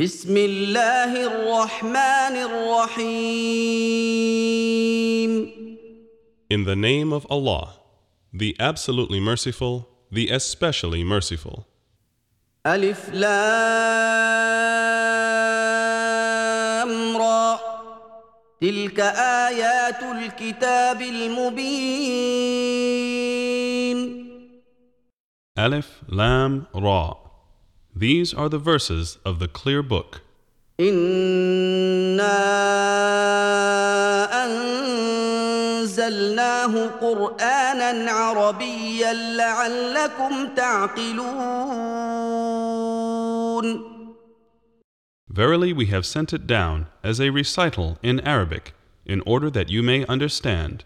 بسم الله الرحمن الرحيم In the name of Allah, the absolutely merciful, the especially merciful. ألف لام را تلك آيات الكتاب المبين Alif, Lam, Ra. These are the verses of the clear book. إنا أنزلناه قرآنا عربيا لعلكم تعقلون Verily, we have sent it down as a recital in Arabic, in order that you may understand.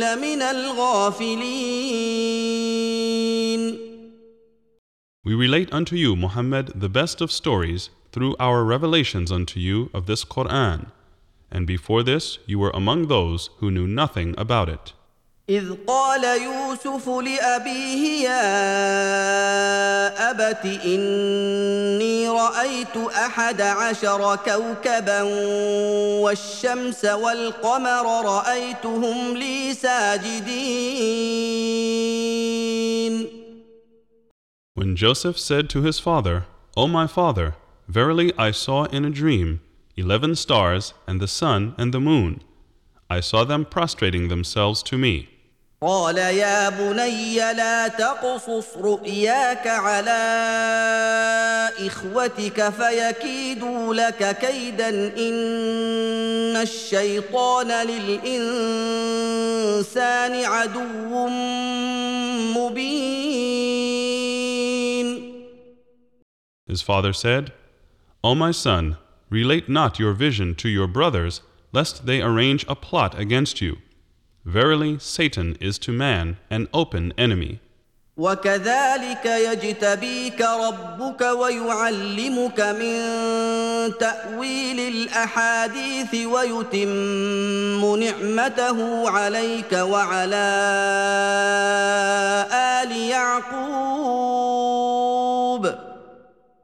لمن الغافلين We relate unto you, Muhammad, the best of stories through our revelations unto you of this Quran. And before this, you were among those who knew nothing about it. إذ قال يوسف لأبيه يا أبت إني رأيت أحد عشر كوكبا والشمس والقمر رأيتهم لي ساجدين When Joseph said to his father, O my father, verily I saw in a dream eleven stars and the sun and the moon. I saw them prostrating themselves to me. قال يا بني لا تقصص رؤياك على اخوتك فيكيدوا لك كيدا ان الشيطان للانسان عدو مبين His father said, O my son, relate not your vision to your brothers, lest they arrange a plot against you. Verily, Satan is to man an open enemy. وكذلك يجتبيك ربك ويعلمك من تاويل الاحاديث ويتم نعمته عليك وعلى ال يعقوب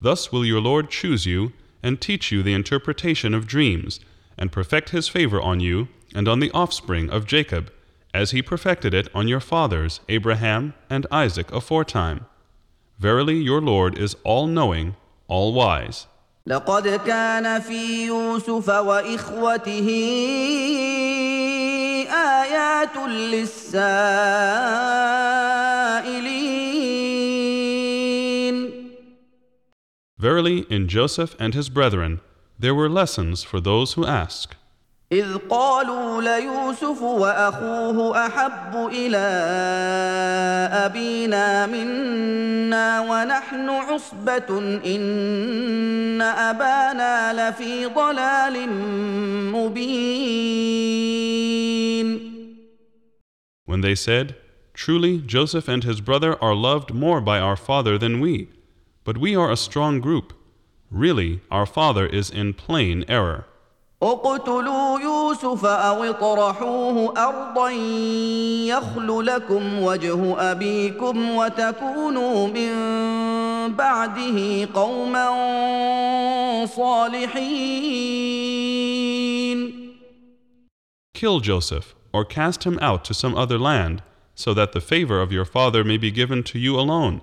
Thus will your Lord choose you and teach you the interpretation of dreams, and perfect his favor on you and on the offspring of Jacob, as he perfected it on your fathers Abraham and Isaac aforetime. Verily, your Lord is all knowing, all wise. لقد كان في يوسف واخوته ايات للسائلين Verily, in Joseph and his brethren, there were lessons for those who ask. اذ قالوا ليوسف واخوه احب الى ابينا منا ونحن عصبه ان ابانا لفي ضلال مبين When they said, Truly, Joseph and his brother are loved more by our father than we, but we are a strong group. Really, our father is in plain error. اقتلوا يوسف او اطرحوه ارضا يخل لكم وجه ابيكم وتكونوا من بعده قوما صالحين Kill Joseph, or cast him out to some other land, so that the favor of your father may be given to you alone,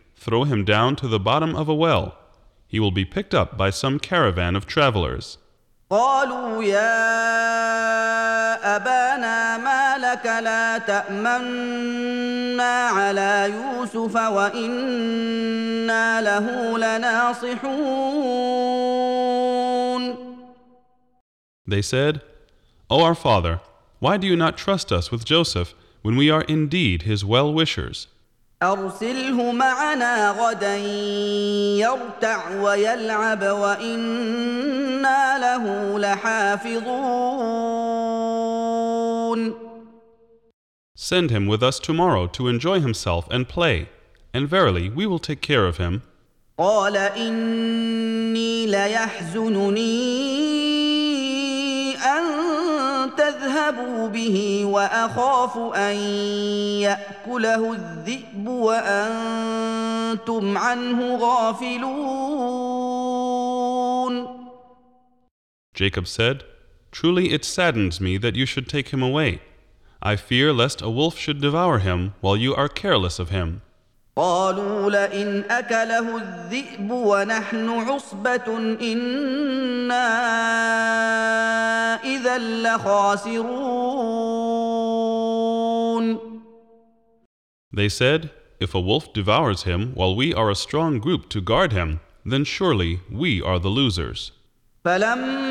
throw him down to the bottom of a well. He will be picked up by some caravan of travelers. قالوا يا ابانا ما لك لا تامنا على يوسف وانا له لناصحون They said, O our father, why do you not trust us with Joseph when we are indeed his well ارسله معنا غدا يرتع ويلعب وأنا له لحافظون Send him with us tomorrow to enjoy himself and play, and verily we will take care of him. قال اني ليحزنني تذهبوا به واخاف ان ياكله الذئب وانتم عنه غافلون Jacob said, Truly it saddens me that you should take him away. I fear lest a wolf should devour him while you are careless of him. قالوا لئن اكله الذئب ونحن عصبه أنا اذا لخاسرون They said, If a wolf devours him while we are a strong group to guard him, then surely we are the losers. فلما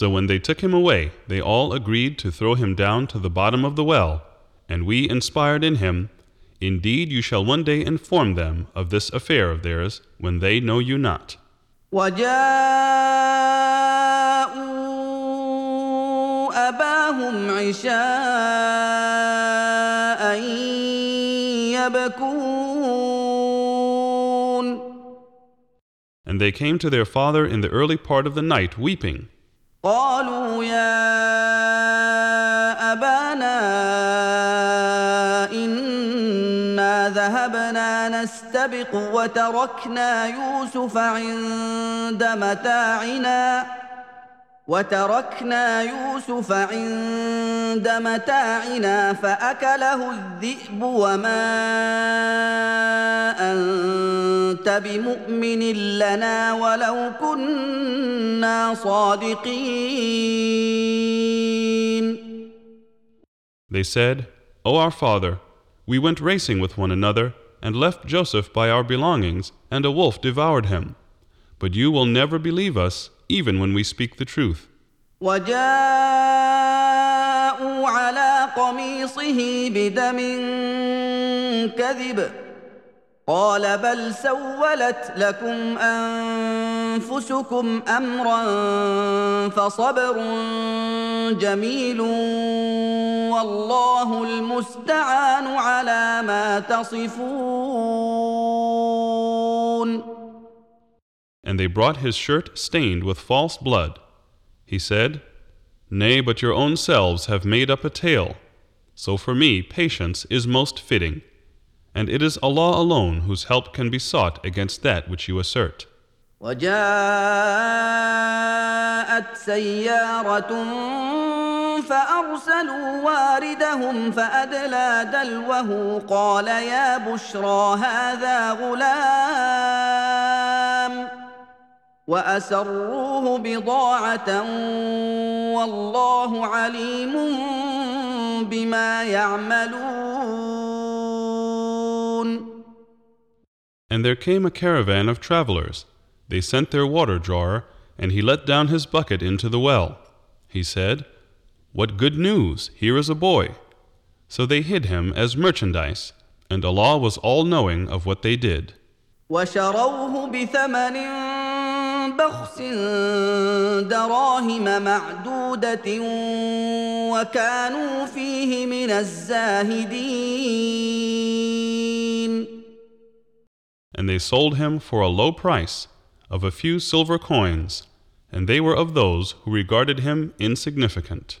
So when they took him away, they all agreed to throw him down to the bottom of the well, and we inspired in him, Indeed, you shall one day inform them of this affair of theirs when they know you not. وجاءوا اباهم عشاء يبكون And they came to their father in the early part of the night, weeping. قالوا يا أبانا إنا ذهبنا نستبق وتركنا يوسف عند متاعنا. وتركنا يوسف عند متاعنا فاكله الذئب وما انت بمؤمن لنا ولو كنا صادقين They said, O our father, we went racing with one another and left Joseph by our belongings, and a wolf devoured him. But you will never believe us, even when we speak the truth. وجاءوا على قميصه بدم كذب قال بل سولت لكم أنفسكم أمرا فصبر جميل والله المستعان على ما تصفون And they brought his shirt stained with false blood. He said, Nay, but your own selves have made up a tale. So for me, patience is most fitting. And it is Allah alone whose help can be sought against that which you assert. وجاءت سيارة فأرسلوا واردهم فأدلى دلوه قال يا بشرى هذا غلام وأسروه بضاعة والله عليم بما يعملون And there came a caravan of travelers. They sent their water drawer, and he let down his bucket into the well. He said, What good news! Here is a boy. So they hid him as merchandise, and Allah was all knowing of what they did. وشروه بثمن بخس دراهم معدودة وكانوا فيه من الزاهدين And they sold him for a low price of a few silver coins, and they were of those who regarded him insignificant.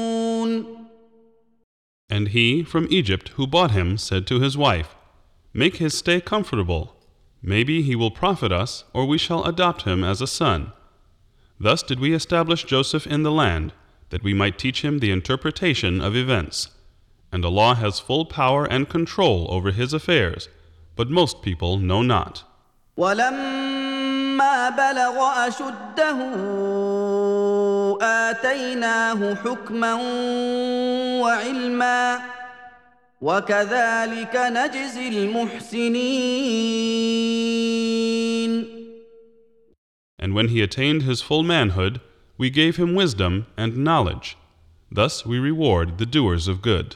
And he from Egypt who bought him said to his wife, Make his stay comfortable. Maybe he will profit us, or we shall adopt him as a son. Thus did we establish Joseph in the land, that we might teach him the interpretation of events. And Allah has full power and control over his affairs, but most people know not. آتيناه حكما وعلما وكذلك نجزي المحسنين And when he attained his full manhood, we gave him wisdom and knowledge. Thus we reward the doers of good.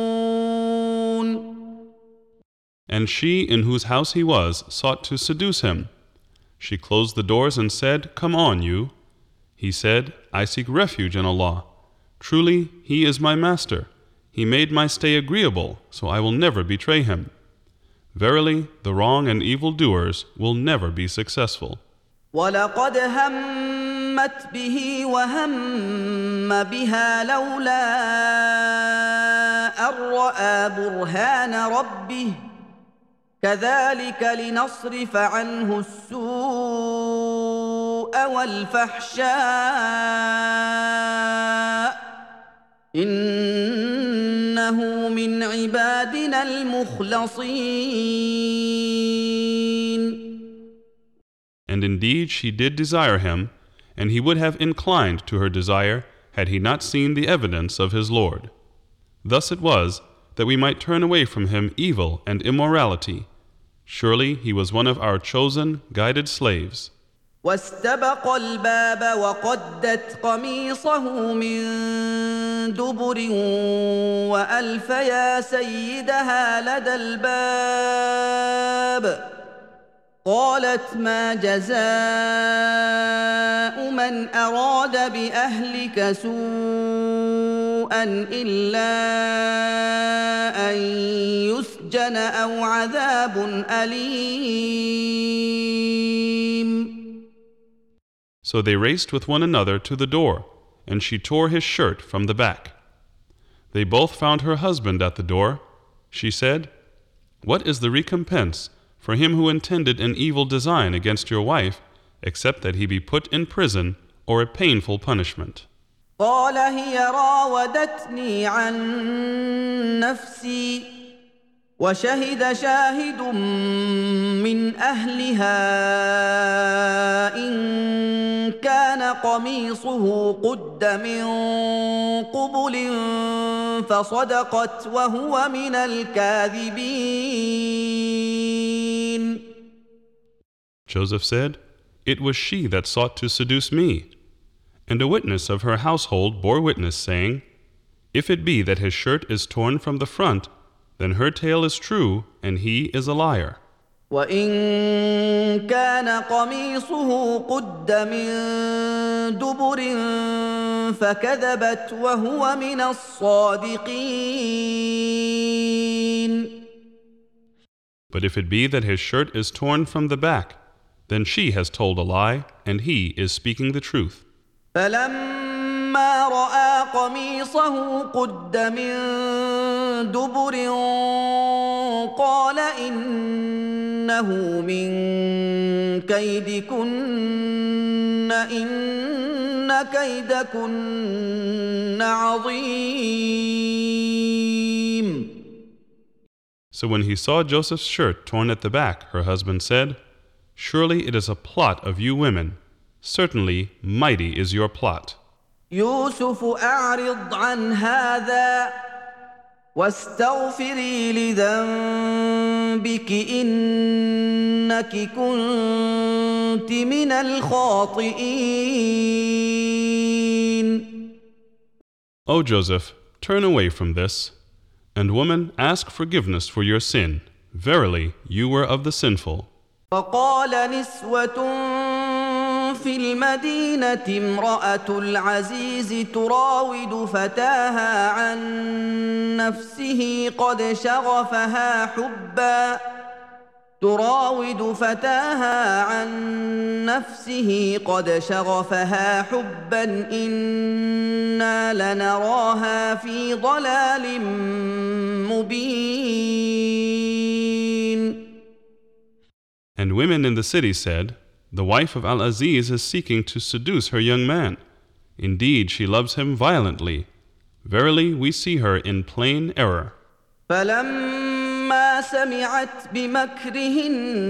And she in whose house he was sought to seduce him. She closed the doors and said, Come on, you. He said, I seek refuge in Allah. Truly, He is my master. He made my stay agreeable, so I will never betray him. Verily, the wrong and evil doers will never be successful. ولقد همت به وهم بها لولا ان راى برهان ربه كذلك لنصرف عنه السوء والفحشاء انه من عبادنا المخلصين And indeed she did desire him, and he would have inclined to her desire had he not seen the evidence of his Lord. Thus it was that we might turn away from him evil and immorality. Surely he was one of our chosen, guided slaves. واستبق الباب وقدت قميصه من دبر والف يا سيدها لدى الباب قالت ما جزاء من اراد باهلك سوءا الا ان يسجن او عذاب اليم So they raced with one another to the door, and she tore his shirt from the back. They both found her husband at the door. She said, What is the recompense for him who intended an evil design against your wife, except that he be put in prison or a painful punishment? قال هي راودتني عن نفسي وشهد شاهد من اهلها ان كان قميصه قد من قبل فصدقت وهو من الكاذبين Joseph said, It was she that sought to seduce me. And a witness of her household bore witness, saying, If it be that his shirt is torn from the front, then her tale is true and he is a liar. وان كان قميصه قد من دبر فكذبت وهو من الصادقين But if it be that his shirt is torn from the back, then she has told a lie and he is speaking the truth. فلما راى قميصه قد من دبر قال انه من كيدكن ان كيدكن عظيم So when he saw Joseph's shirt torn at the back, her husband said, Surely it is a plot of you women. Certainly mighty is your plot. يوسف اعرض عن هذا واستغفري لذنبك انك كنت من الخاطئين O Joseph, turn away from this. And woman, ask forgiveness for your sin. Verily, you were of the sinful. وقال نسوة في المدينة امرأة العزيز تراود فتاها عن نفسه قد شغفها حبا. تراود فتاها عن نفسه قد شغفها حبا. إنا لنراها في ضلال مبين. And women in the city said, The wife of Al Aziz is seeking to seduce her young man. Indeed, she loves him violently. Verily, we see her in plain error. فلما سمعت بمكرهن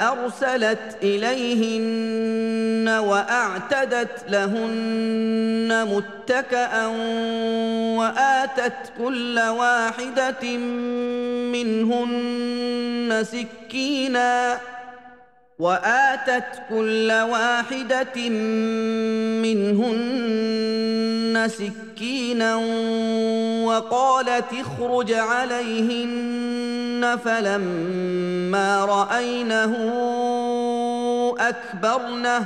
ارسلت اليهن واعتدت لهن متكئا واتت كل واحده منهن سكينا وآتت كل واحدة منهن سكينا وقالت اخرج عليهن فلما رأينه أكبرنه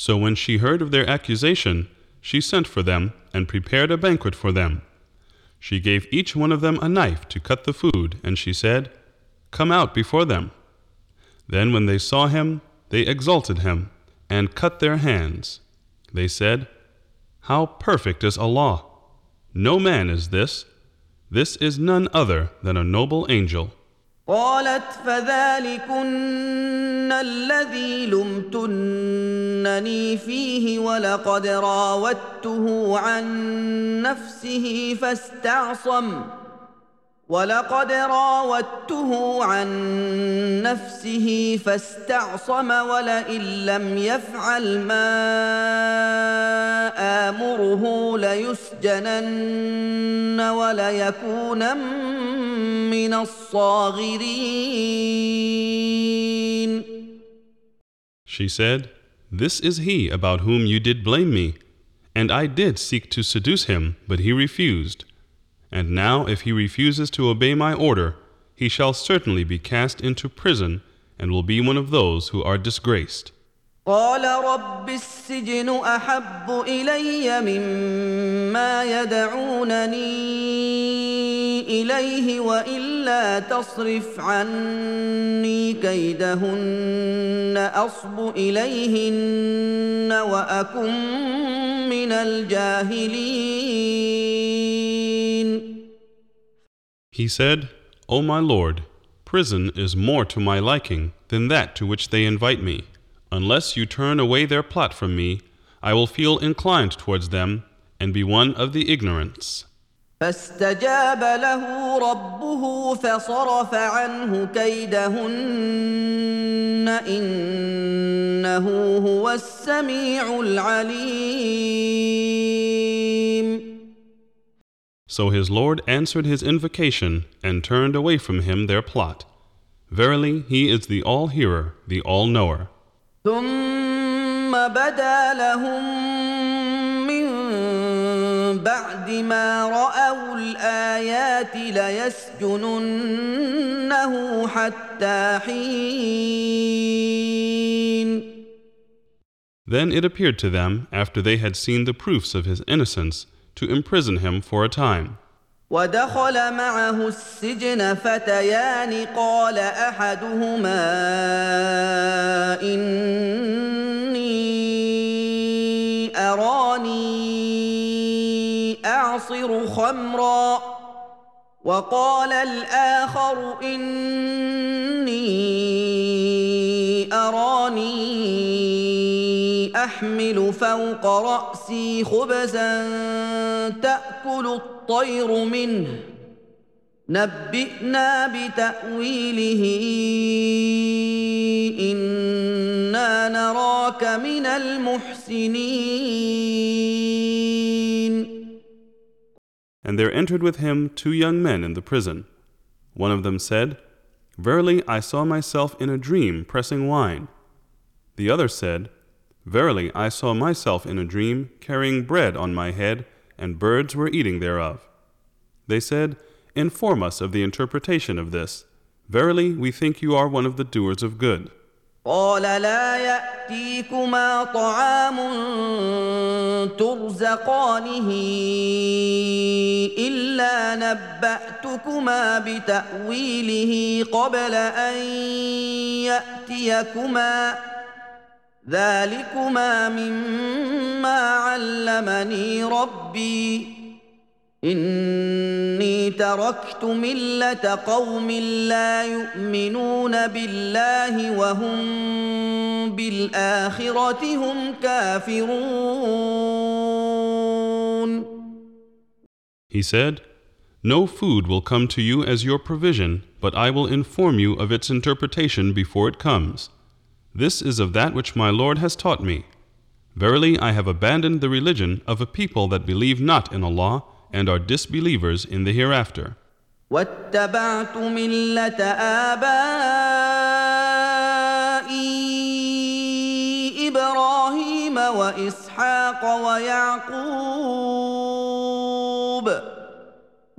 So when she heard of their accusation, she sent for them and prepared a banquet for them. She gave each one of them a knife to cut the food, and she said, Come out before them. Then when they saw him, they exalted him and cut their hands. They said, How perfect is Allah! No man is this. This is none other than a noble angel. قالت فذلكن الذي لمتنني فيه ولقد راودته عن نفسه فاستعصم ولقد راودته عن نفسه فاستعصم ولئن لم يفعل ما آمره ليسجنن وليكونن من الصاغرين She said, This is he about whom you did blame me. And I did seek to seduce him, but he refused. And now, if he refuses to obey my order, he shall certainly be cast into prison and will be one of those who are disgraced. قال رب السجن احب الي مما يدعونني اليه والا تصرف عني كيدهن اصب اليهن واكن من الجاهلين He said, O my Lord, prison is more to my liking than that to which they invite me. Unless you turn away their plot from me, I will feel inclined towards them and be one of the ignorants. فاستجاب له ربه فصرف عنه كيدهن انه هو السميع العليم So his Lord answered his invocation and turned away from him their plot. Verily, he is the all hearer, the all knower. ثم بدا لهم من بعد ما راوا الايات ليسجننه حتى حين Then it appeared to them, after they had seen the proofs of his innocence, to imprison him for a time. ودخل معه السجن فتيان قال احدهما اني اراني اعصر خمرا وقال الآخر اني اراني احمل فوق راسي خبزا تاكل الطير منه نبئنا بتاويله أنا نراك من المحسنين And there entered with him two young men in the prison. One of them said, Verily, I saw myself in a dream pressing wine. The other said, Verily, I saw myself in a dream carrying bread on my head, and birds were eating thereof. They said, Inform us of the interpretation of this. Verily, we think you are one of the doers of good. قال لا ياتيكما طعام ترزقانه الا نباتكما بتاويله قبل ان ياتيكما ذلكما مما علمني ربي اني تركت مله قوم لا يؤمنون بالله وهم بالاخره هم كافرون He said, No food will come to you as your provision, but I will inform you of its interpretation before it comes. This is of that which my Lord has taught me. Verily, I have abandoned the religion of a people that believe not in Allah and are disbelievers in the hereafter. واتبعت مله ابائي ابراهيم واسحاق ويعقوب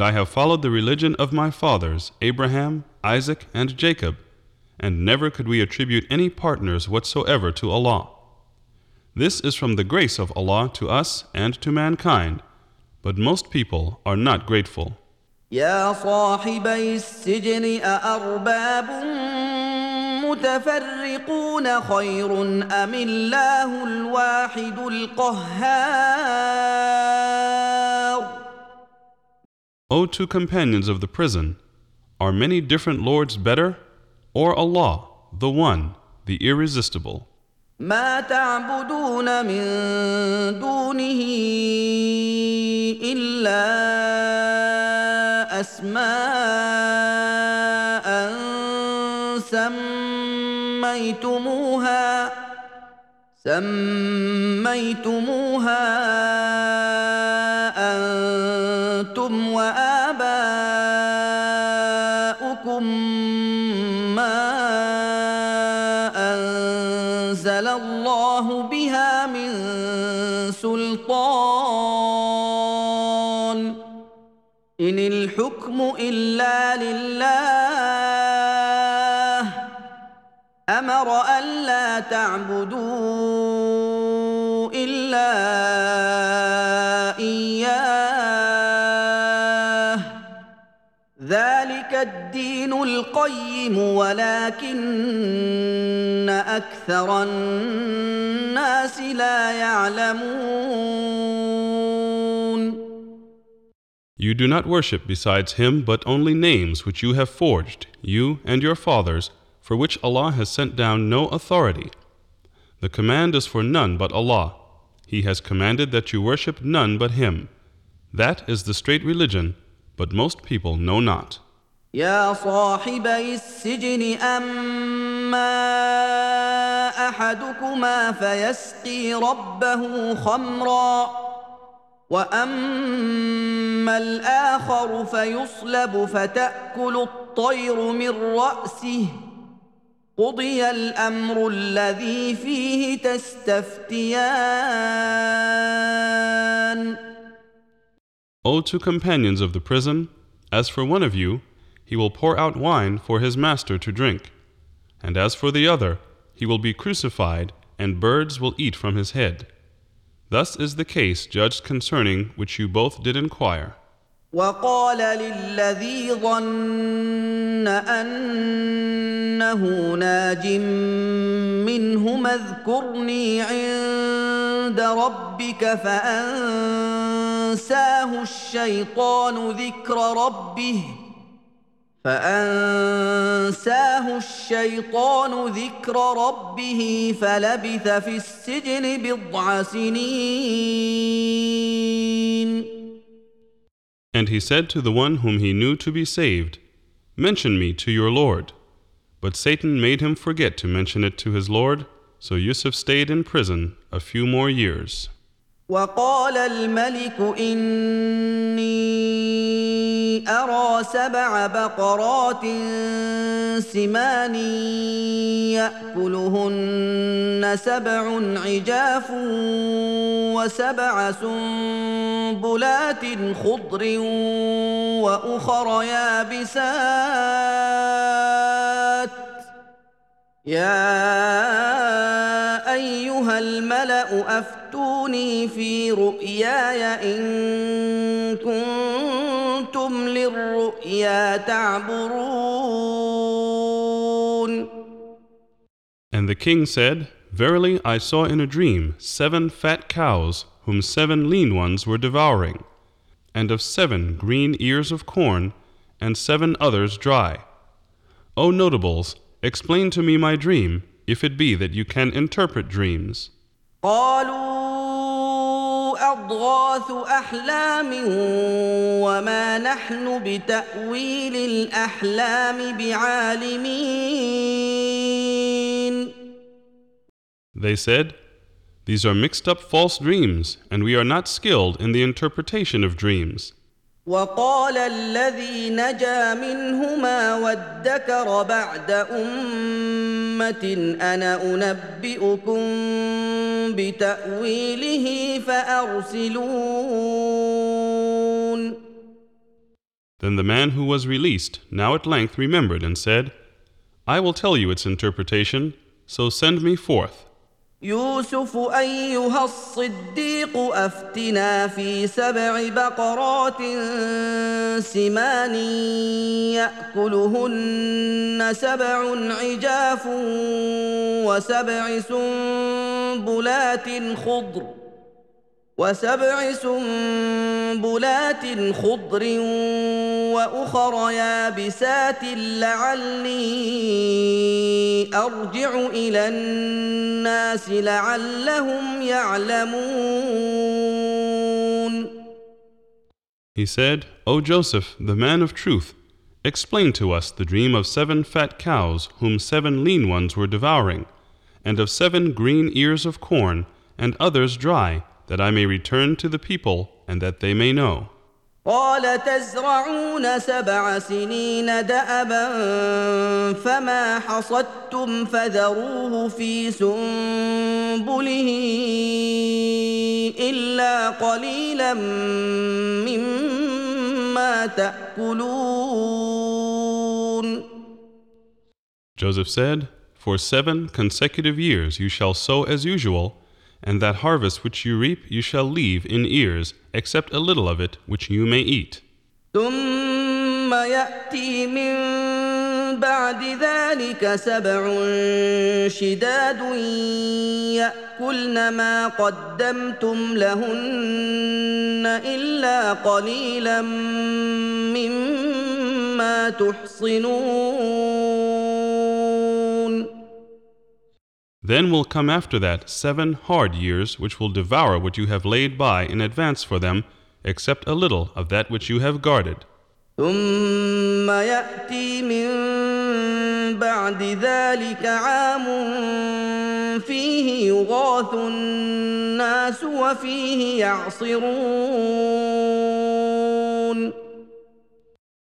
And I have followed the religion of my fathers, Abraham, Isaac, and Jacob, and never could we attribute any partners whatsoever to Allah. This is from the grace of Allah to us and to mankind, but most people are not grateful. يا صاحبي السجن أأرباب متفرقون خير أم الله الواحد القهار O two companions of the prison, are many different lords better, or Allah, the one, the irresistible? ما تعبدون من دونه إلا أسماء سميتموها سميتموها الحكم إلا لله. أمر ألا تعبدوا إلا إياه. الدين القيم ولكن أكثر الناس لا يعلمون. You do not worship besides him but only names which you have forged, you and your fathers, for which Allah has sent down no authority. The command is for none but Allah. He has commanded that you worship none but Him. That is the straight religion, but most people know not. يا صاحبي السجن اما احدكما فيسقي ربه خمرا واما الاخر فيصلب فتاكل الطير من راسه قضي الامر الذي فيه تستفتيان O two companions of the prison, as for one of you, he will pour out wine for his master to drink, and as for the other, he will be crucified, and birds will eat from his head. Thus is the case judged concerning which you both did inquire. وقال للذي ظن انه ناج منهما اذكرني عند ربك فانساه الشيطان ذكر ربه فانساه الشيطان ذكر ربه فلبث في السجن بضع سنين And he said to the one whom he knew to be saved, Mention me to your Lord. But Satan made him forget to mention it to his Lord, so Yusuf stayed in prison a few more years. وقال الملك إني أرى سبع بقرات سمان يأكلهن سبع عجاف وسبع سنبلات خضر وأخر يابسات. يا أيها الملأ افتوني في رؤياي ان كنتم للرؤيا تعبرون And the king said, Verily I saw in a dream seven fat cows, whom seven lean ones were devouring, and of seven green ears of corn, and seven others dry. O notables, explain to me my dream, if it be that you can interpret dreams. قالوا اضغاث احلام وما نحن بتاويل الاحلام بعالمين They said, These are mixed up false dreams, and we are not skilled in the interpretation of dreams. وقال الذي نجا منهما وادكر بعد امه أنا انبئكم بتاويله فارسلون Then the man who was released now at length remembered and said, I will tell you its interpretation, so send me forth. يوسف أيها الصديق أفتنا في سبع بقرات سمان يأكلهن سبع عجاف وسبع سنبلات خضر. وسبع سنبلات خضر واخر يابسات لعلي ارجع الى الناس لعلهم يعلمون He said, O Joseph, the man of truth, explain to us the dream of seven fat cows, whom seven lean ones were devouring, and of seven green ears of corn, and others dry, that I may return to the people, and that they may know. قال تزرعون سبع سنين دأبا فما حصدتم فذروه في سنبله إلا قليلا مما تأكلون Joseph said, For seven consecutive years you shall sow as usual, and that harvest which you reap you shall leave in ears, except a little of it which you may eat. ثم ثم ياتي من بعد ذلك سبع شداد ياكلن ما قدمتم لهن الا قليلا مما تحصنون Then will come after that seven hard years which will devour what you have laid by in advance for them, except a little of that which you have guarded. ثم ياتي من بعد ذلك عام فيه يغاث الناس وفيه يعصرون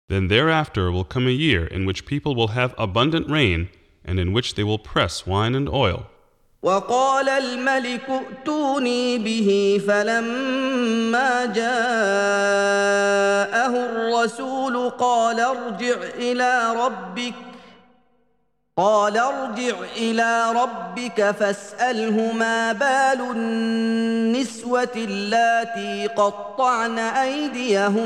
Then thereafter will come a year in which people will have abundant rain, and in which they will press wine and oil. وقال الملك ائتوني به فلما جاءه الرسول قال ارجع إلى ربك قال ارجع إلى ربك فاساله ما بال النسوه اللاتي قطعن ايديهن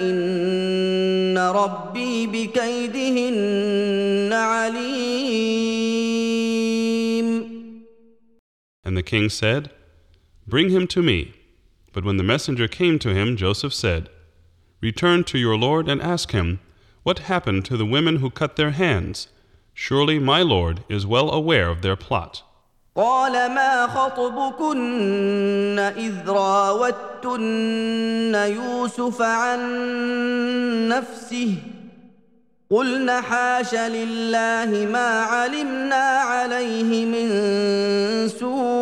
ان ربي بكيدهن عليم And the king said, Bring him to me. But when the messenger came to him, Joseph said, Return to your lord and ask him, What happened to the women who cut their hands? Surely my lord is well aware of their plot. قال ما خطبكن اذ راوتن يوسف عن نفسه قلن حاش لله ما علمنا عليه من سوء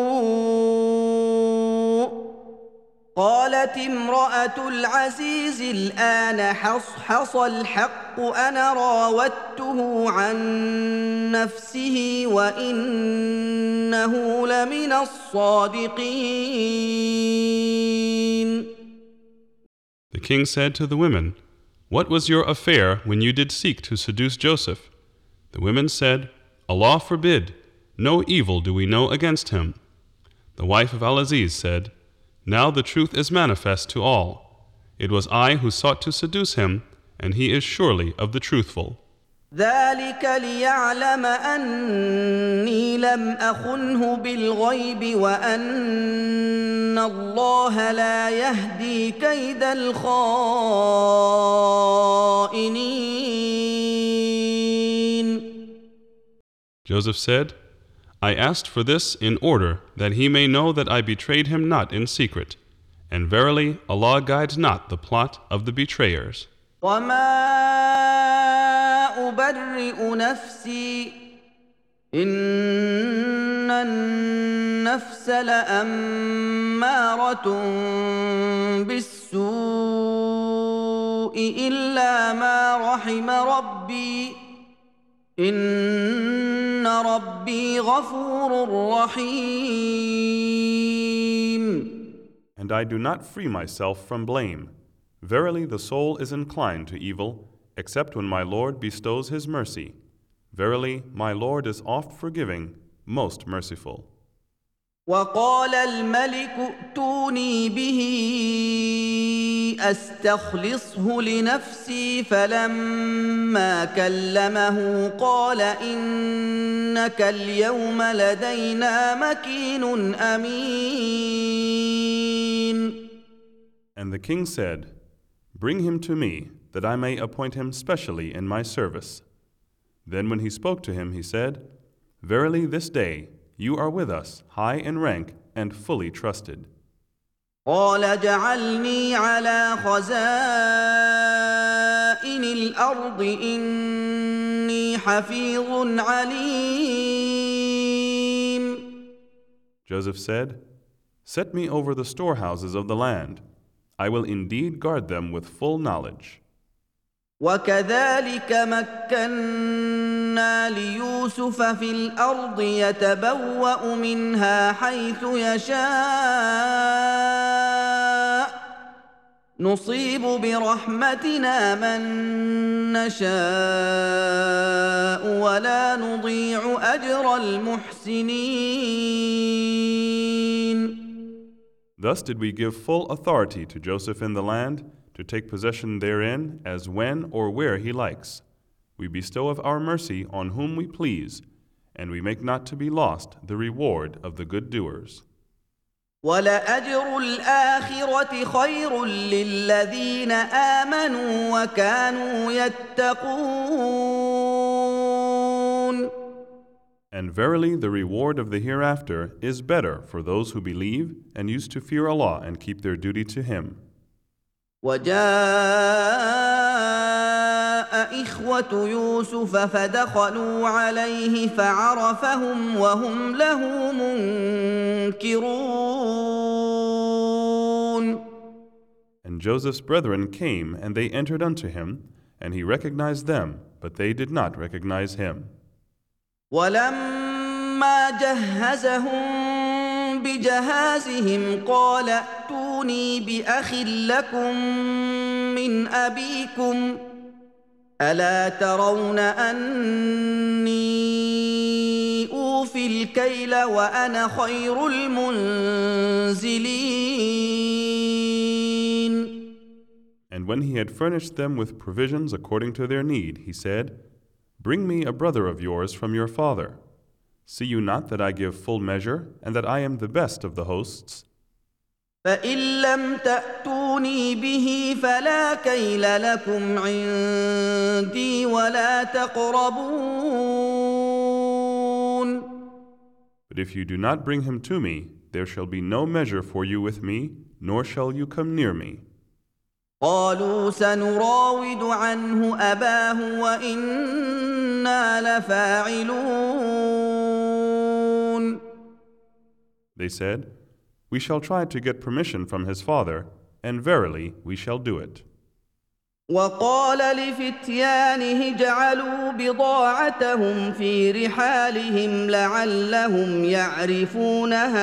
قالت امراه العزيز الان حصحص الحق انا راودته عن نفسه وانه لمن الصادقين The king said to the women, What was your affair when you did seek to seduce Joseph? The women said, Allah forbid, no evil do we know against him. The wife of Al Aziz said, Now the truth is manifest to all. It was I who sought to seduce him, and he is surely of the truthful. ذلك ليعلم اني لم اخنه بالغيب وان الله لا يهدي كيد الخائنين Joseph said, I asked for this in order that he may know that I betrayed him not in secret. And verily, Allah guides not the plot of the betrayers. وما ابرئ نفسي ان النفس لاماره بالسوء الا ما رحم ربي ان ربي غفور رحيم And I do not free myself from blame. Verily, the soul is inclined to evil, except when my Lord bestows His mercy. Verily, my Lord is oft forgiving, most merciful. وقال الملك ائتوني به استخلصه لنفسي فلما كلمه قال انك اليوم لدينا مكين امين And the king said, Bring him to me, that I may appoint him specially in my service. Then when he spoke to him, he said, Verily, this day you are with us, high in rank and fully trusted. قال اجعلني على خزائن الارض اني حفيظ عليم Joseph said, Set me over the storehouses of the land. I will indeed guard them with full knowledge. وكذلك مكنا ليوسف في الأرض يتبوأ منها حيث يشاء. نصيب برحمتنا من نشاء ولا نضيع أجر المحسنين. Thus did we give full authority to Joseph in the land to take possession therein as when or where He likes. We bestow of our mercy on whom we please, and we make not to be lost the reward of the good doers. ولأجر الآخرة خير للذين آمنوا وكانوا يتقون And verily, the reward of the hereafter is better for those who believe and used to fear Allah and keep their duty to Him. وجاء إخوة يوسف فدخلوا عليه فعرفهم وهم له منكرون And Joseph's brethren came, and they entered unto him, and he recognized them, but they did not recognize him. ولما جهزهم بجهازهم قال ائتوني باخ لكم من ابيكم الا ترون اني اوفي الكيل وأنا خير المنزلين And when he had furnished them with provisions according to their need, he said, Bring me a brother of yours from your father. See you not that I give full measure, and that I am the best of the hosts? فإن لم تأتوني به فلا كيل لكم عندي ولا تقربون But if you do not bring him to me, there shall be no measure for you with me, nor shall you come near me. قالوا سنراود عنه أباه وإنا لفاعلون They said, We shall try to get permission from his father, and verily we shall do it. وقال لفتيانه اجعلوا بضاعتهم في رحالهم لعلهم يعرفونها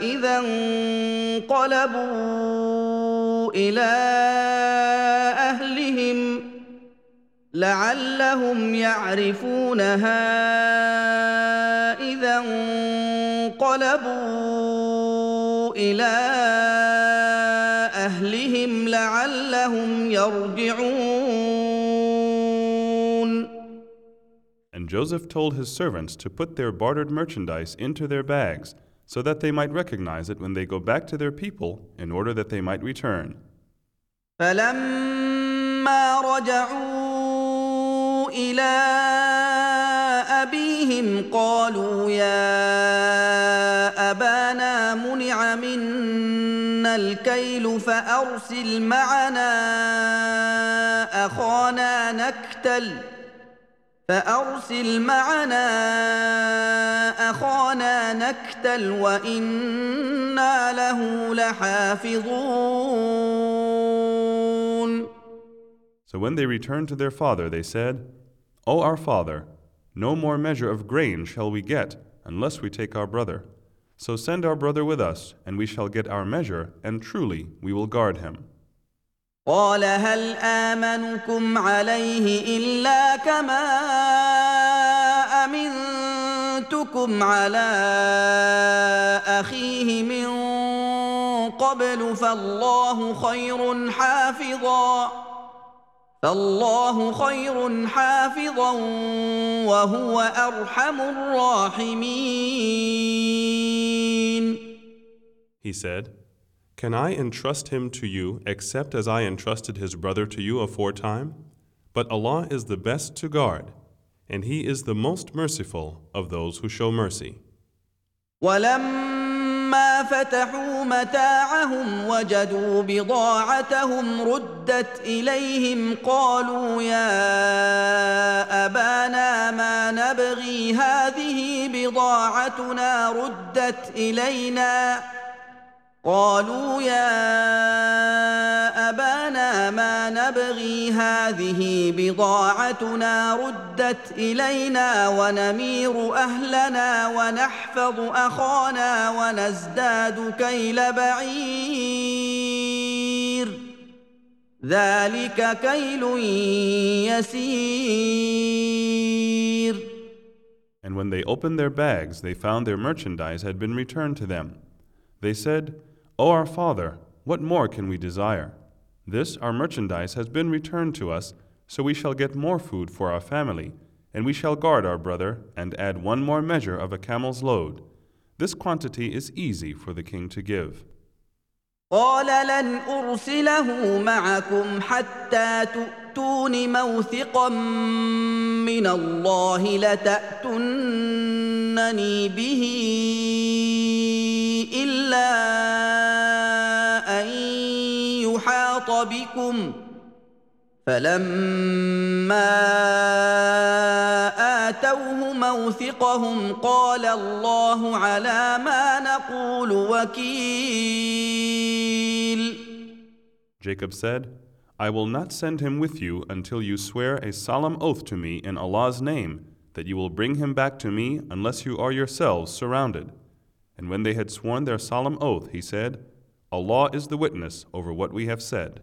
اذا انقلبوا الى اهلهم لعلهم يعرفونها اذا انقلبوا الى اهلهم لعلهم يرجعون And Joseph told his servants to put their bartered merchandise into their bags, so that they might recognize it when they go back to their people, in order that they might return. فلما رجعوا الى أبيهم قالوا يا أبانا منع منا الكيل فأرسل معنا أخانا نكتل فأرسل معنا أخانا نكتل وإنا له لحافظون. So when they returned to their father, they said, O our father, no more measure of grain shall we get unless we take our brother. So send our brother with us, and we shall get our measure, and truly we will guard him. قال هل امنكم عليه الا كما امنتكم على اخيه من قبل فالله خير حافظا فالله خير حافظا وهو ارحم الراحمين He said, Can I entrust him to you except as I entrusted his brother to you aforetime? But Allah is the best to guard, and He is the most merciful of those who show mercy. ولما فتحوا متاعهم وجدوا بضاعتهم ردت اليهم قالوا يا ابانا ما نبغي هذه بضاعتنا ردت الينا قالوا يا ابانا ما نبغي هذه بضاعتنا ردت الينا ونمير اهلنا ونحفظ اخانا ونزداد كيل بعير ذلك كيل يسير And when they opened their bags, they found their merchandise had been returned to them. They said, O our father, What more can we desire? This, our merchandise, has been returned to us, so we shall get more food for our family, and we shall guard our brother, and add one more measure of a camel's load. This quantity is easy for the king to give. قال لن ارسله معكم حتى تؤتون موثقا من الله لتاتونني به الا فلما اتوه موثقهم قال الله على ما نقول وكيل Jacob said, I will not send him with you until you swear a solemn oath to me in Allah's name that you will bring him back to me unless you are yourselves surrounded. And when they had sworn their solemn oath, he said, Allah is the witness over what we have said.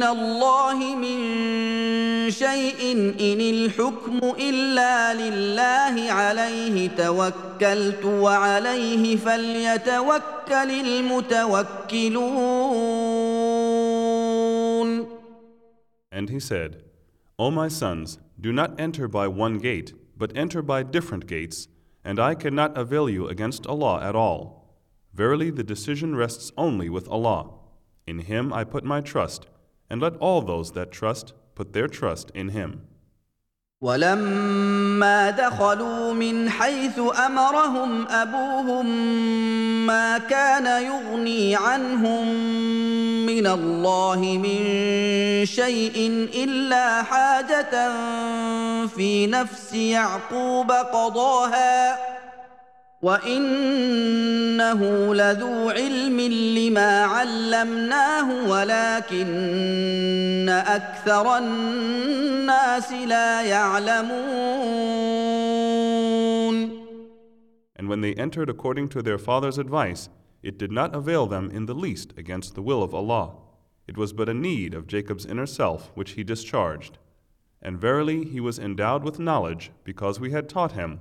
من الله من شيء ان الحكم الا لله عليه توكلت وعليه فليتوكل المتوكلون And he said, O my sons, do not enter by one gate, but enter by different gates, and I cannot avail you against Allah at all. Verily, the decision rests only with Allah. In Him I put my trust, and let all those that trust put their trust in Him. ولما دخلوا من حيث امرهم ابوهم ما كان يغني عنهم من الله من شيء الا حاجه في نفس يعقوب قضاها وانه لذو علم لما علمناه ولكن اكثر الناس لا يعلمون And when they entered according to their father's advice, it did not avail them in the least against the will of Allah. It was but a need of Jacob's inner self which he discharged. And verily, he was endowed with knowledge because we had taught him,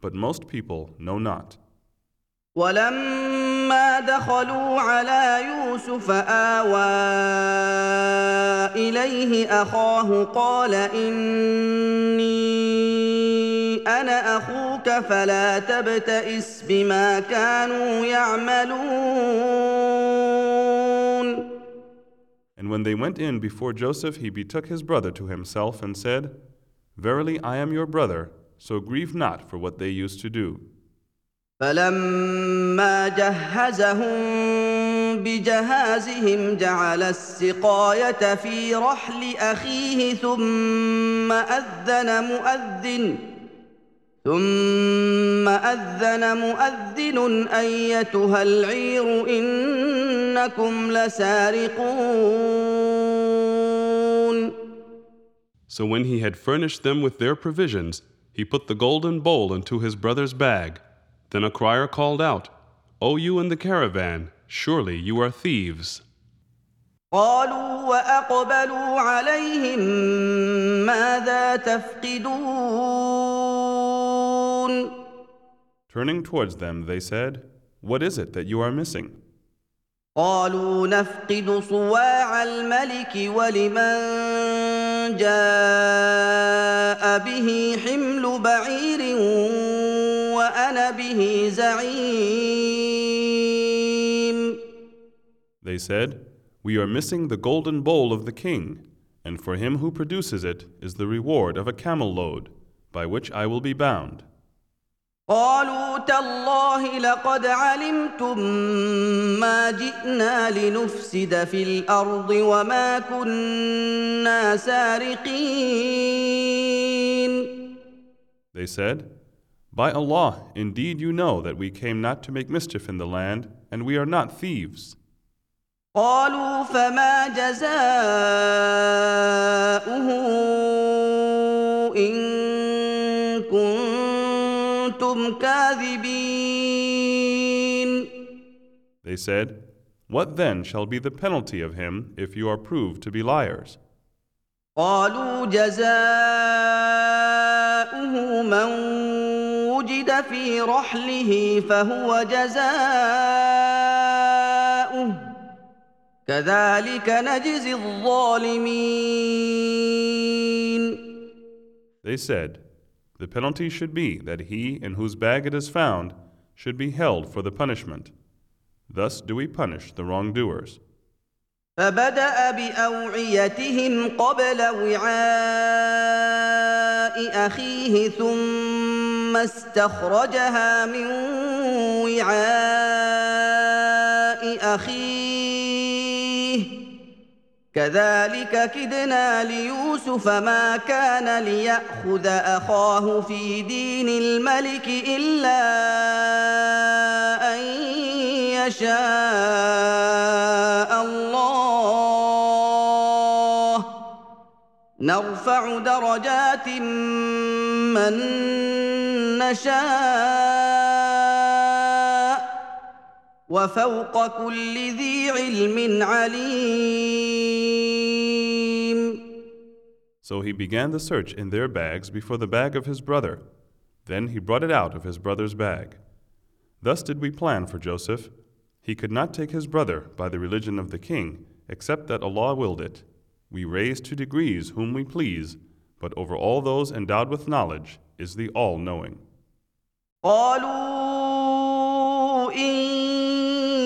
but most people know not. ولما دخلوا على يوسف آوى إليه أخاه قال إني أنا أخوك فلا تبتئس بما كانوا يعملون And when they went in before Joseph, he betook his brother to himself and said, Verily, I am your brother, so grieve not for what they used to do. فلما جهزهم بجهازهم جعل السقايه في رحل اخيه ثم اذن مؤذن ثم اذن مؤذن ايتها العير انكم لسارقون So when he had furnished them with their provisions, he put the golden bowl into his brother's bag. Then a crier called out, O you in the caravan, surely you are thieves. قالوا واقبلوا عليهم ماذا تفقدون Turning towards them, they said, What is it that you are missing? قالوا نفقد صواع الملك ولمن جاء به حمل بعير وانا به زعيم They said, We are missing the golden bowl of the king, and for him who produces it is the reward of a camel load, by which I will be bound. قالوا تالله لقد علمتم ما جئنا لنفسد في الأرض وما كنا سارقين They said, By Allah, indeed you know that we came not to make mischief in the land, and we are not thieves. قالوا فما جزاؤه ان كنتم كاذبين They said, What then shall be the penalty of him if you are proved to be liars? قالوا جزاؤه من وجد في رحله فهو جزاؤه كذلك نجزي الظالمين They said, The penalty should be that he in whose bag it is found should be held for the punishment. Thus do we punish the wrongdoers. فبدا باوعيتهم قبل وعاء اخيه ثم استخرجها من وعاء اخيه كذلك كدنا ليوسف ما كان ليأخذ أخاه في دين الملك إلا أن يشاء الله. نرفع درجات من نشاء. وفوق كل ذي علم عليم So he began the search in their bags before the bag of his brother. Then he brought it out of his brother's bag. Thus did we plan for Joseph. He could not take his brother by the religion of the king, except that Allah willed it. We raise to degrees whom we please, but over all those endowed with knowledge is the all knowing. قالوا إن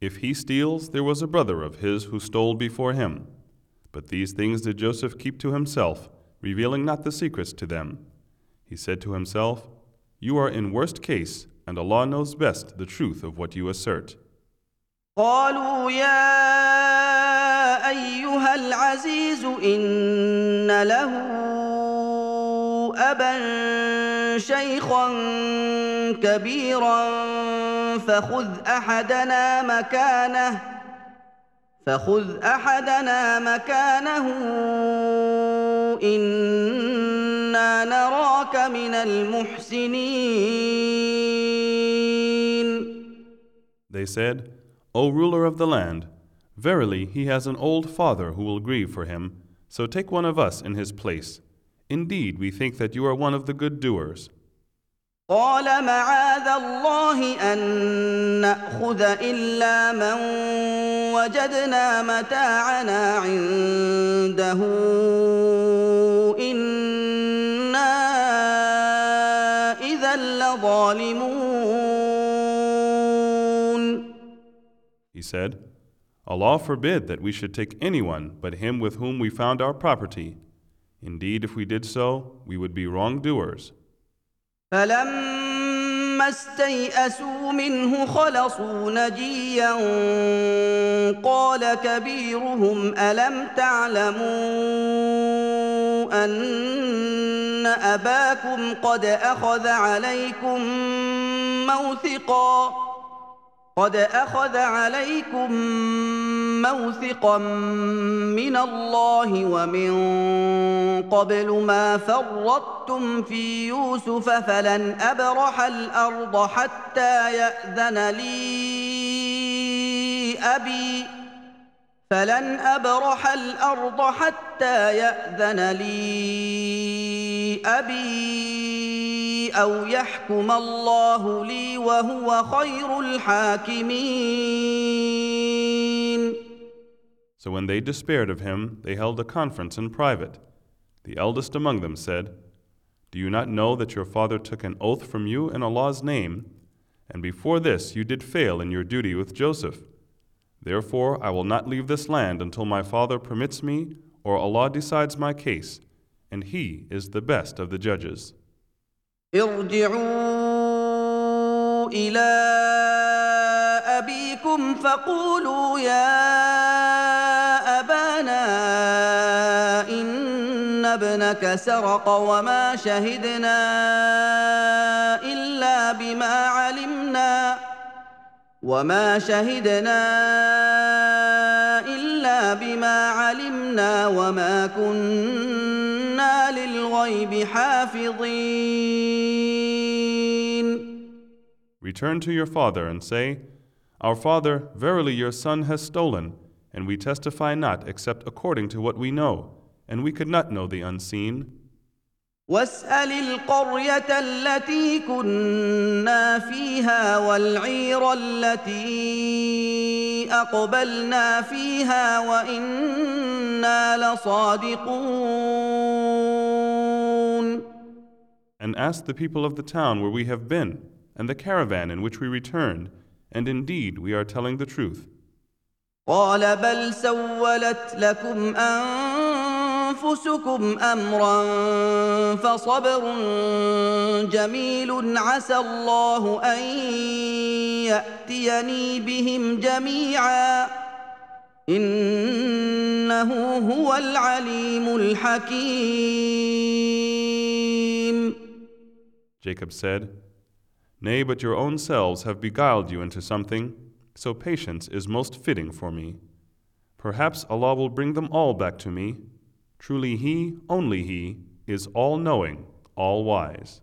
If he steals, there was a brother of his who stole before him. But these things did Joseph keep to himself, revealing not the secrets to them. He said to himself, You are in worst case, and Allah knows best the truth of what you assert. قالوا يا ايها العزيز ان له ابا شيخا كبيرا فخذ احدنا مكانه فخذ احدنا مكانه أنا نراك من المحسنين They said, O ruler of the land, verily he has an old father who will grieve for him, so take one of us in his place. Indeed, we think that you are one of the good doers. قال معاذ الله ان ناخذ الا من وجدنا متاعنا عنده انا اذا لظالمون He said, Allah forbid that we should take anyone but him with whom we found our property. Indeed, if we did so, we would be wrongdoers. فلما استيئسوا منه خلصوا نجيا قال كبيرهم الم تعلموا ان اباكم قد اخذ عليكم موثقا قد اخذ عليكم موثقا من الله ومن قبل ما فرطتم في يوسف فلن ابرح الأرض حتى ياذن لي ابي فلن ابرح الارض حتى ياذن لي ابي او يحكم الله لي وهو خير الحاكمين So when they despaired of him, they held a conference in private. The eldest among them said, Do you not know that your father took an oath from you in Allah's name? and before this you did fail in your duty with Joseph. Therefore, I will not leave this land until my father permits me or Allah decides my case, and He is the best of the judges. ارجعوا الى ابيكم فقولوا يا ابانا ان ابنك سرق وما شهدنا الا بما علمنا وما شهدنا الا بما علمنا وما كنا للغيب حافظين Return to your father and say, Our father, verily your son has stolen, and we testify not except according to what we know, and we could not know the unseen. واسال القريه التي كنا فيها والعير التي اقبلنا فيها وانا لصادقون And ask the people of the town where we have been, and the caravan in which we returned, and indeed we are telling the truth. قال بل سولت لكم انفسكم امرا فصبر جميل عسى الله ان ياتيني بهم جميعا انه هو العليم الحكيم Jacob said, Nay, but your own selves have beguiled you into something, so patience is most fitting for me. Perhaps Allah will bring them all back to me. Truly He, only He, is all knowing, all wise.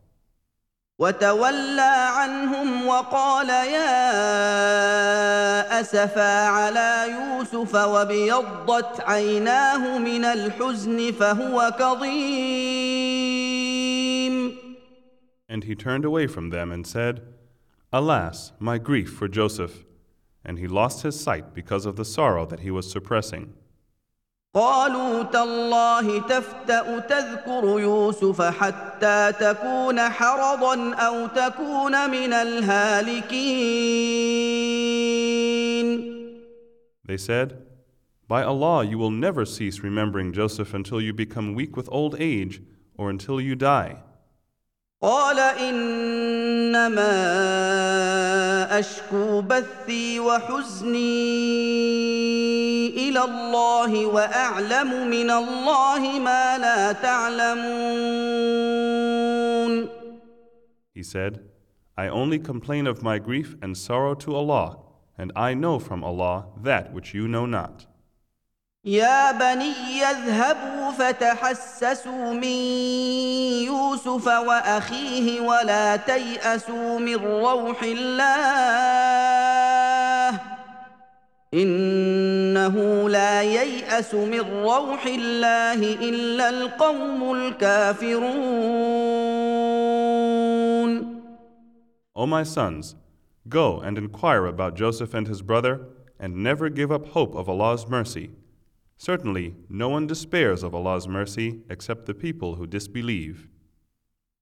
وتولى عنهم وقال يا اسفا على يوسف وابيضت عيناه من الحزن فهو كظيم And he turned away from them and said, Alas, my grief for Joseph! And he lost his sight because of the sorrow that he was suppressing. قالوا تالله تفتا تذكر يوسف حتى تكون حرضا أو تكون من الهالكين They said, By Allah, you will never cease remembering Joseph until you become weak with old age or until you die. قال انما اشكو بثي وحزني إلى الله واعلم من الله ما لا تعلمون He said, I only complain of my grief and sorrow to Allah, and I know from Allah that which you know not. يا بني اذهبوا فتحسسوا من يوسف وأخيه ولا تيأسوا من روح الله إنه لا ييأس من روح الله إلا القوم الكافرون O my sons, go and inquire about Joseph and his brother, and never give up hope of Allah's mercy. Certainly, no one despairs of Allah's mercy except the people who disbelieve.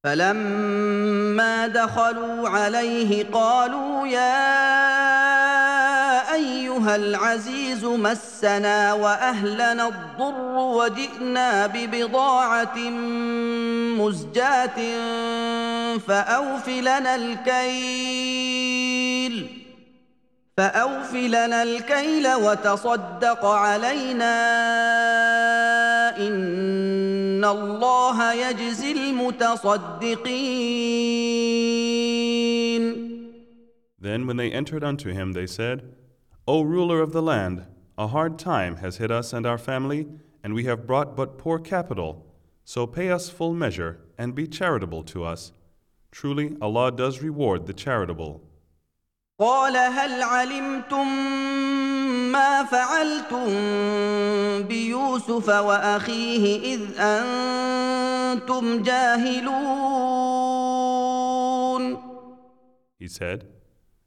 فلما دخلوا عليه قالوا يا ايها العزيز مسنا واهلنا الضر وجئنا ببضاعه مزجاه فاوف لنا الكيل فأوف لنا الكيل وتصدق علينا إن الله يجزي المتصدقين Then, when they entered unto him, they said, O ruler of the land, a hard time has hit us and our family, and we have brought but poor capital. So pay us full measure and be charitable to us. Truly, Allah does reward the charitable. قال هل علمتم ما فعلتم بيوسف واخيه اذ أنتم جاهلون He said,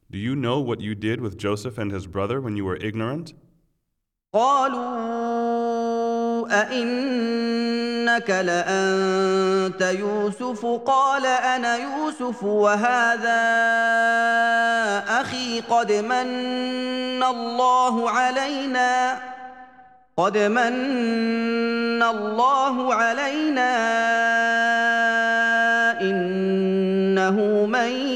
Do you know what you did with Joseph and his brother when you were ignorant? قالوا أئنك انك لانت يوسف قال أنا يوسف وهذا أخي قد من الله علينا قد من الله علينا انه من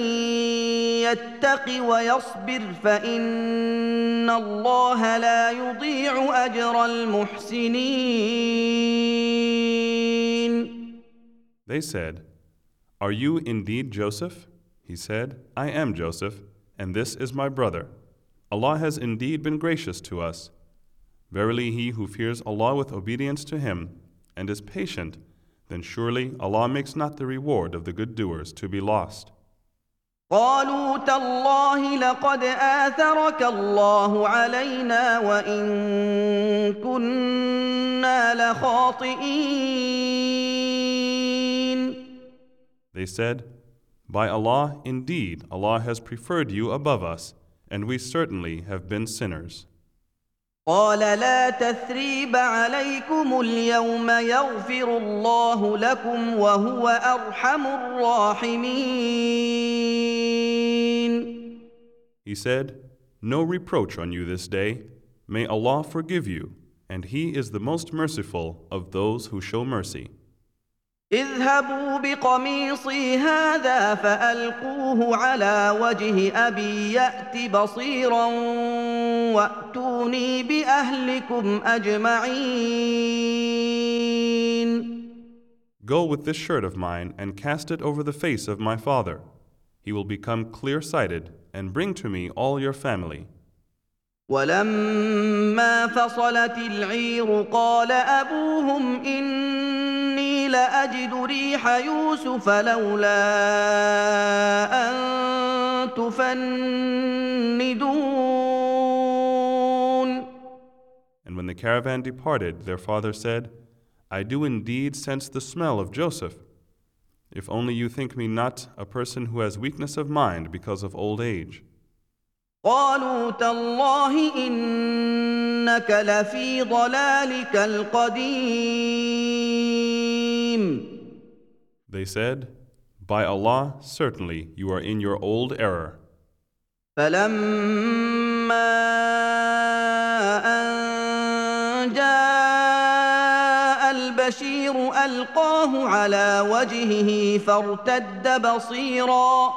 يتق ويصبر فان الله لا يضيع اجر المحسنين They said, Are you indeed Joseph? He said, I am Joseph, and this is my brother. Allah has indeed been gracious to us. Verily, he who fears Allah with obedience to Him and is patient, then surely Allah makes not the reward of the good doers to be lost. قالوا تالله لقد آثرك الله علينا وإن كنا لخاطئين They said, By Allah, indeed, Allah has preferred you above us, and we certainly have been sinners. قال لا تثريب عليكم اليوم يغفر الله لكم وهو ارحم الراحمين He said, No reproach on you this day. May Allah forgive you, and He is the most merciful of those who show mercy. اذهبوا بقميصي هذا فالقوه على وجه ابي يات بصيرا واتوني باهلكم اجمعين Go with this shirt of mine and cast it over the face of my father. He will become clear sighted, and bring to me all your family. ولما فصلت العير قال ابوهم اني لاجد ريح يوسف لولا ان تفندون And when the caravan departed, their father said, I do indeed sense the smell of Joseph. If only you think me not a person who has weakness of mind because of old age. قالوا تالله انك لفي ضلالك القديم They said, By Allah, certainly you are in your old error. فلما جاء البشير القاه على وجهه فارتد بصيرا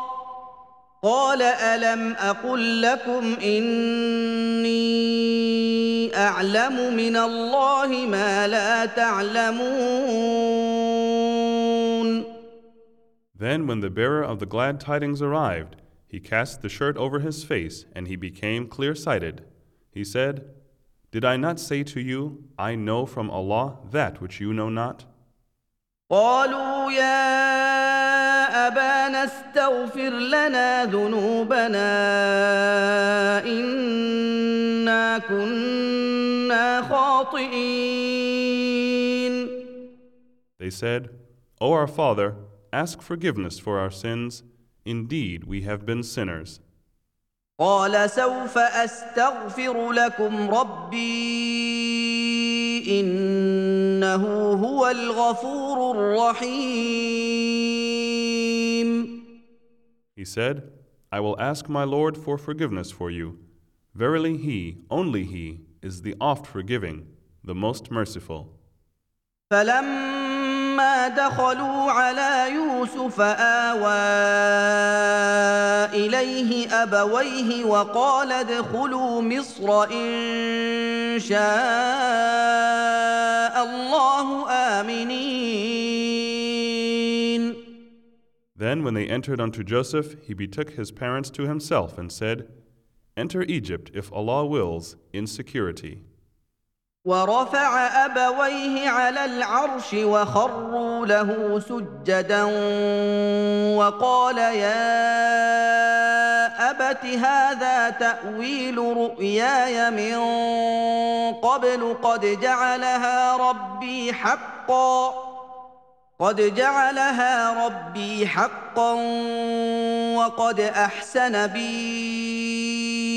قال الم أقل لكم اني اعلم من الله ما لا تعلمون Then, when the bearer of the glad tidings arrived, he cast the shirt over his face and he became clear sighted. He said, Did I not say to you, I know from Allah that which you know not? قالوا يا ابانا استغفر لنا ذنوبنا انا كنا خاطئين They said, O our Father, ask forgiveness for our sins. Indeed, we have been sinners. قال سوف استغفر لكم ربي انه هو الغفور الرحيم He said, I will ask my Lord for forgiveness for you. Verily, He, only He, is the oft forgiving, the most merciful. فلما دخلوا على يوسف آوى إليه أبويه وقال ادخلوا مصر إن شاء الله آمنين Then, when they entered unto Joseph, he betook his parents to himself and said, Enter Egypt, if Allah wills, in security. ورفع أبويه على العرش وخروا له سجدا وقال يا أبت هذا تأويل رؤياي من قبل قد جعلها ربي حقا قد جعلها ربي حقا وقد أحسن بي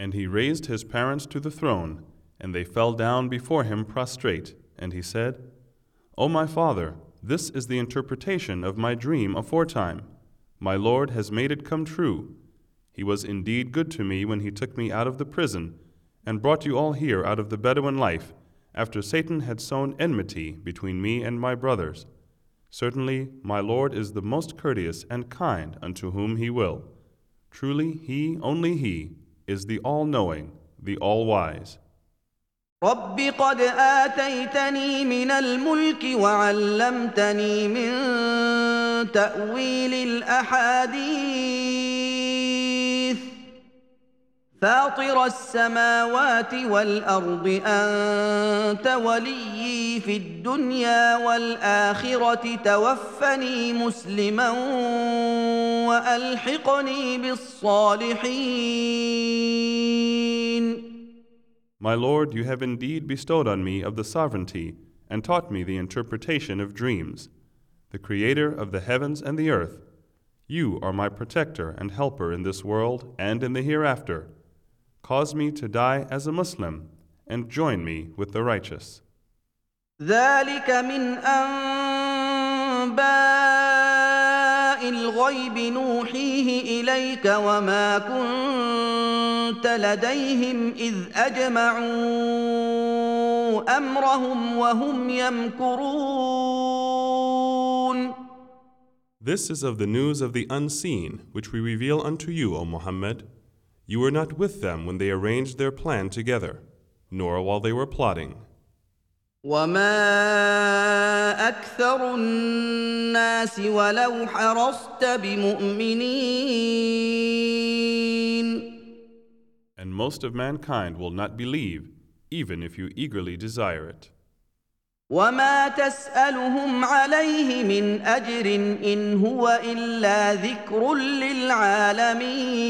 And he raised his parents to the throne, and they fell down before him prostrate. And he said, O my father, this is the interpretation of my dream aforetime. My Lord has made it come true. He was indeed good to me when he took me out of the prison, and brought you all here out of the Bedouin life, after Satan had sown enmity between me and my brothers. Certainly, my Lord is the most courteous and kind unto whom he will. Truly, he, only he, is the all knowing, the all wise. رب قد اتيتني من الملك وعلمتني من تاويل الاحاديث فاطر السماوات والارض انت وليي في الدنيا والاخره توفني مسلما والحقني بالصالحين My Lord, you have indeed bestowed on me of the sovereignty, and taught me the interpretation of dreams. The Creator of the heavens and the earth, you are my protector and helper in this world and in the hereafter. Cause me to die as a Muslim, and join me with the righteous. ذلك من انباء الغيب نوحيه اليك وما كنت لديهم اذ اجمعوا امرهم وهم يمكرون This is of the news of the unseen, which we reveal unto you, O Muhammad. You were not with them when they arranged their plan together, nor while they were plotting. وما اكثر الناس ولو حرصت بمؤمنين And most of mankind will not believe, even if you eagerly desire it. وما تسالهم عليه من اجر ان هو الا ذكر للعالمين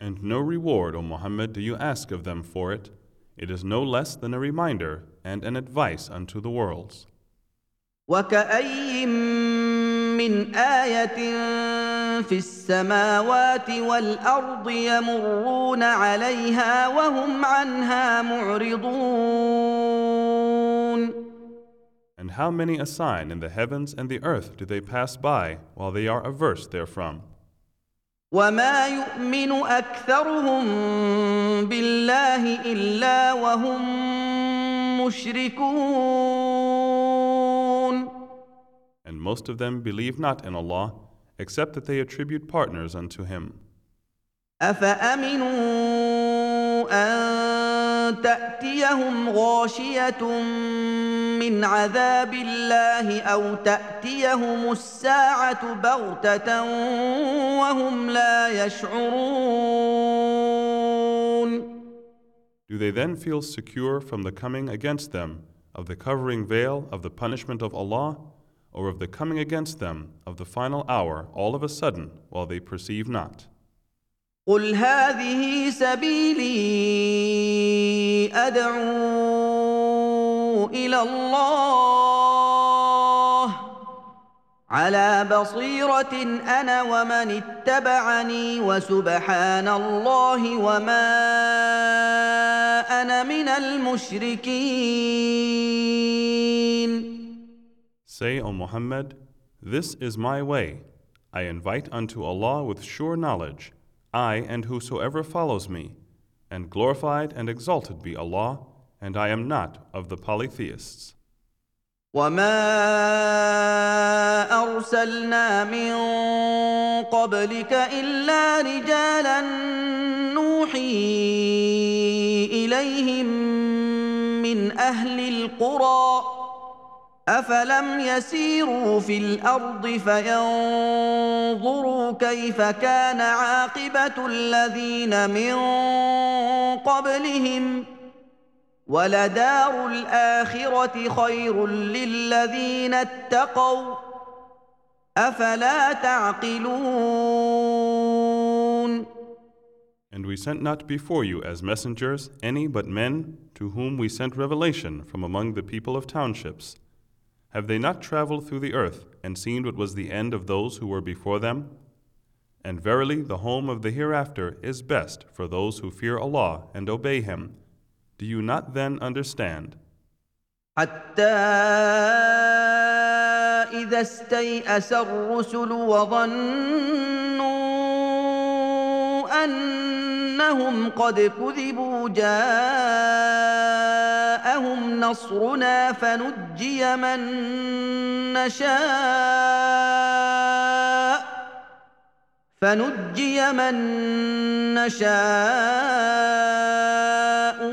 And no reward, O Muhammad, do you ask of them for it. It is no less than a reminder and an advice unto the worlds. وكأي من آية في السماوات والأرض يمرون عليها وهم عنها معرضون And how many a sign in the heavens and the earth do they pass by while they are averse therefrom? وما يؤمن أكثرهم بالله إلا وهم مشركون And most of them believe not in Allah, except that they attribute partners unto Him. أفأمنوا أن تأتيهم غاشية من عذاب الله أو تأتيهم الساعة بغتة وهم لا يشعرون Do they then feel secure from the coming against them of the covering veil of the punishment of Allah, or of the coming against them of the final hour all of a sudden while they perceive not? قل هذه سبيلي أدعو إلى الله على بصيرة أنا ومن اتبعني وسبحان الله وما أنا من المشركين Say, O Muhammad, This is my way. I invite unto Allah with sure knowledge, I and whosoever follows me, and glorified and exalted be Allah, and I am not of the polytheists. وما ارسلنا من قبلك الا رجالا نوحي اليهم من اهل القرى افلم يسيروا في الأرض فينظروا كيف كان عاقبه الذين من قبلهم ولدار الاخره خير للذين اتقوا افلا تعقلون And we sent not before you as messengers any but men to whom we sent revelation from among the people of townships. Have they not traveled through the earth and seen what was the end of those who were before them? And verily, the home of the hereafter is best for those who fear Allah and obey Him. Do you not then understand? حتى إذا استيأس الرسل وظنوا أنهم قد كذبوا جاءهم نصرنا فنجي من نشاء فنجي من نشاء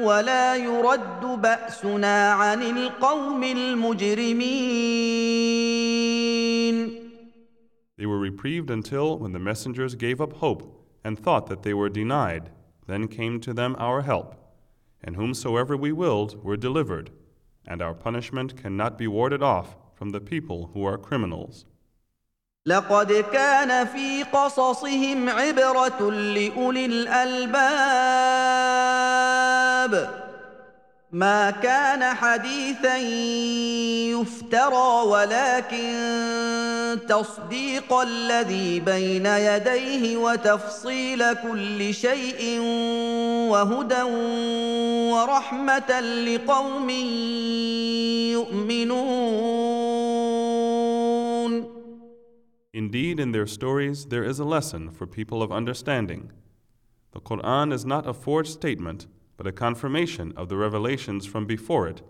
ولا يرد بأسنا عن القوم المجرمين They were reprieved until when the messengers gave up hope and thought that they were denied, then came to them our help. And whomsoever we willed were delivered, and our punishment cannot be warded off from the people who are criminals. لقد كان في قصصهم عبرة لأولي الألباب ما كان حديثا يفترى ولكن تصديق الذي بين يديه وتفصيل كل شيء وهدى ورحمة لقوم يؤمنون Indeed, in their stories there is a lesson for people of understanding. The Quran is not a forged statement, but a confirmation of the revelations from before it,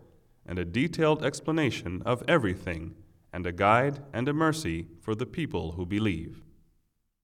and a detailed explanation of everything, and a guide and a mercy for the people who believe.